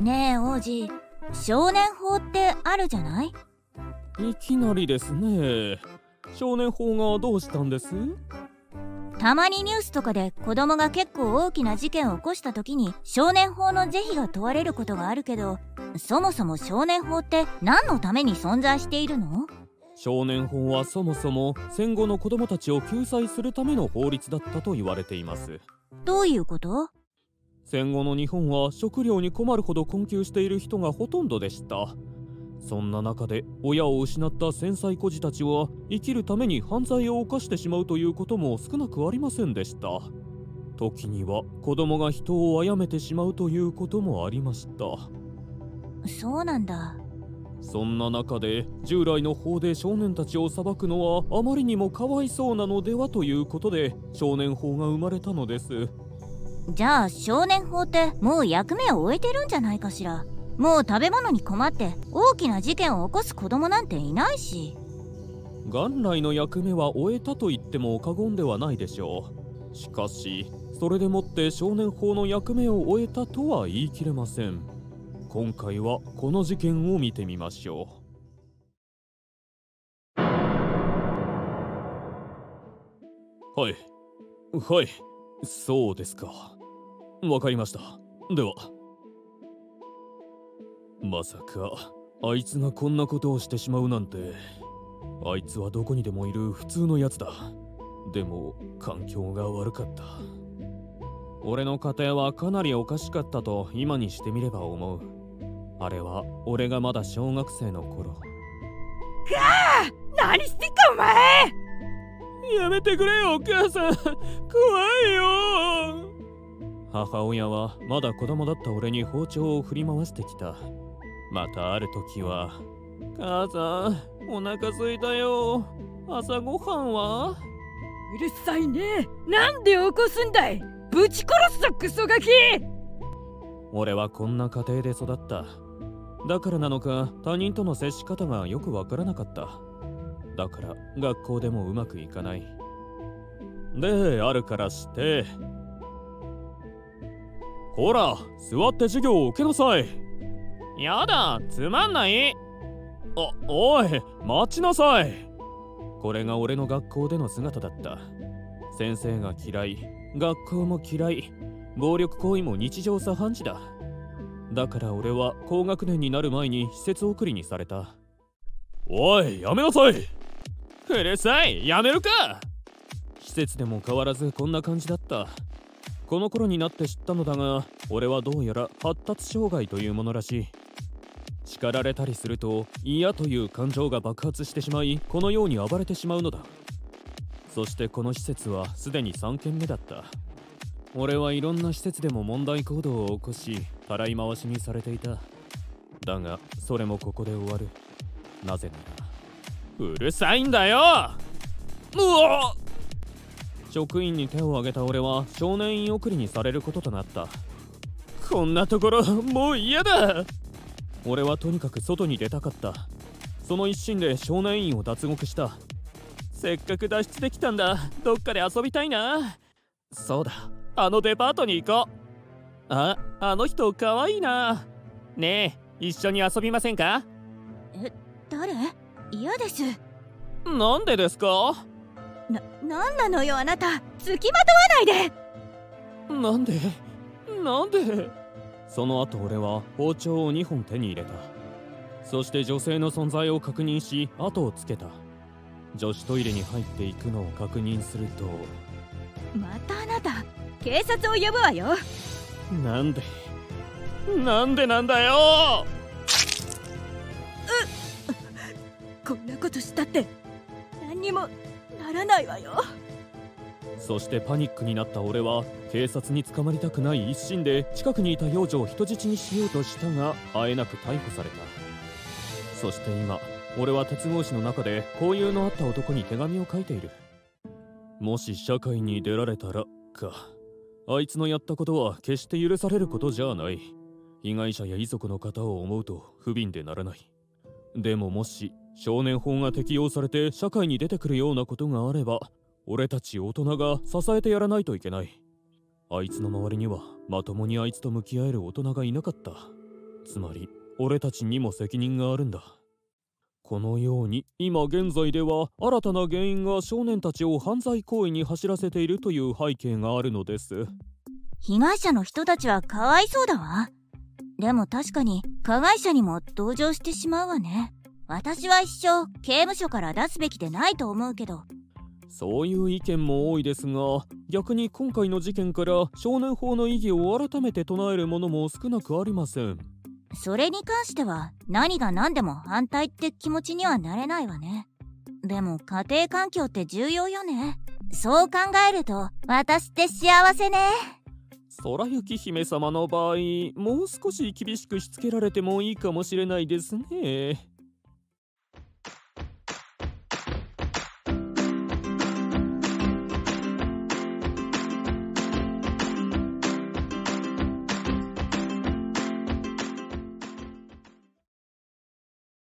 ねえ王子。少年法ってあるじゃない？いきなりですね。少年法がどうしたんです？たまにニュースとかで子供が結構大きな事件を起こした時に少年法の是非が問われることがあるけどそもそも少年法って何のために存在しているの？少年法はそもそも戦後の子供たちを救済するための法律だったと言われています。どういうこと？戦後の日本は食料に困るほど困窮している人がほとんどでした。そんな中で親を失った繊細孤児たちは生きるために犯罪を犯してしまうということも少なくありませんでした。時には子供が人を殺めてしまうということもありました。そうなんだ。そんな中で従来の法で少年たちを裁くのはあまりにもかわいそうなのではということで少年法が生まれたのですじゃあ少年法ってもう役目を終えてるんじゃないかしら。もう食べ物に困って大きな事件を起こす子供なんていないし。元来の役目は終えたと言っても過言ではないでしょう。しかしそれでもって少年法の役目を終えたとは言い切れません。今回はこの事件を見てみましょう。はい。はい。そうですか。わかりました。では。まさかあいつがこんなことをしてしまうなんて。あいつはどこにでもいる普通のやつだ。でも環境が悪かった。俺の家庭はかなりおかしかったと今にしてみれば思う。あれは俺がまだ小学生の頃。かあ何してんかお前。やめてくれよお母さん。怖いよ母親はまだ子供だった俺に包丁を振り回してきた。またある時は母さんお腹すいたよ。朝ごはんは？うるさいね。なんで起こすんだい？ぶち殺すぞクソガキ！俺はこんな家庭で育った。だからなのか他人との接し方がよくわからなかった。だから学校でもうまくいかない。であるからしてほら座って授業を受けなさい。やだつまんない。あおい待ちなさい。これが俺の学校での姿だった。先生が嫌い学校も嫌い暴力行為も日常茶飯事だ。だから俺は高学年になる前に施設送りにされた。おいやめなさい。うるさいやめるか。施設でも変わらずこんな感じだったこの頃になって知ったのだが俺はどうやら発達障害というものらしい。叱られたりすると嫌という感情が爆発してしまいこのように暴れてしまうのだ。そしてこの施設はすでに3件目だった。俺はいろんな施設でも問題行動を起こしたらい回しにされていた。だがそれもここで終わる。なぜならうるさいんだよ!うわ職員に手を挙げた俺は少年院送りにされることとなった。こんなところもう嫌だ。俺はとにかく外に出たかった。その一心で少年院を脱獄した。せっかく脱出できたんだ。どっかで遊びたいな。そうだ。あのデパートに行こう。ああの人かわいいな。ねえ一緒に遊びませんか？え誰？嫌です。なんでですか？な、なんなのよあなた。付きまとわないで。なんで？なんで？その後俺は包丁を2本手に入れた。そして女性の存在を確認し後をつけた。女子トイレに入っていくのを確認すると。またあなた警察を呼ぶわよ。なんで？なんでなんだよ！こんなことしたって何にもならないわよ。そしてパニックになった俺は警察に捕まりたくない一心で近くにいた幼女を人質にしようとしたがあえなく逮捕された。そして今俺は鉄格子の中で交友のあった男に手紙を書いている。もし社会に出られたらか。あいつのやったことは決して許されることじゃない。被害者や遺族の方を思うと不憫でならない。でももし少年法が適用されて社会に出てくるようなことがあれば俺たち大人が支えてやらないといけない。あいつの周りにはまともにあいつと向き合える大人がいなかった。つまり俺たちにも責任があるんだ。このように今現在では新たな原因が少年たちを犯罪行為に走らせているという背景があるのです。被害者の人たちはかわいそうだわ。でも確かに加害者にも同情してしまうわね。私は一生刑務所から出すべきでないと思うけど。そういう意見も多いですが逆に今回の事件から少年法の意義を改めて唱えるものも少なくありません。それに関しては何が何でも反対って気持ちにはなれないわね。でも家庭環境って重要よね。そう考えると私って幸せね。空雪姫様の場合もう少し厳しくしつけられてもいいかもしれないですね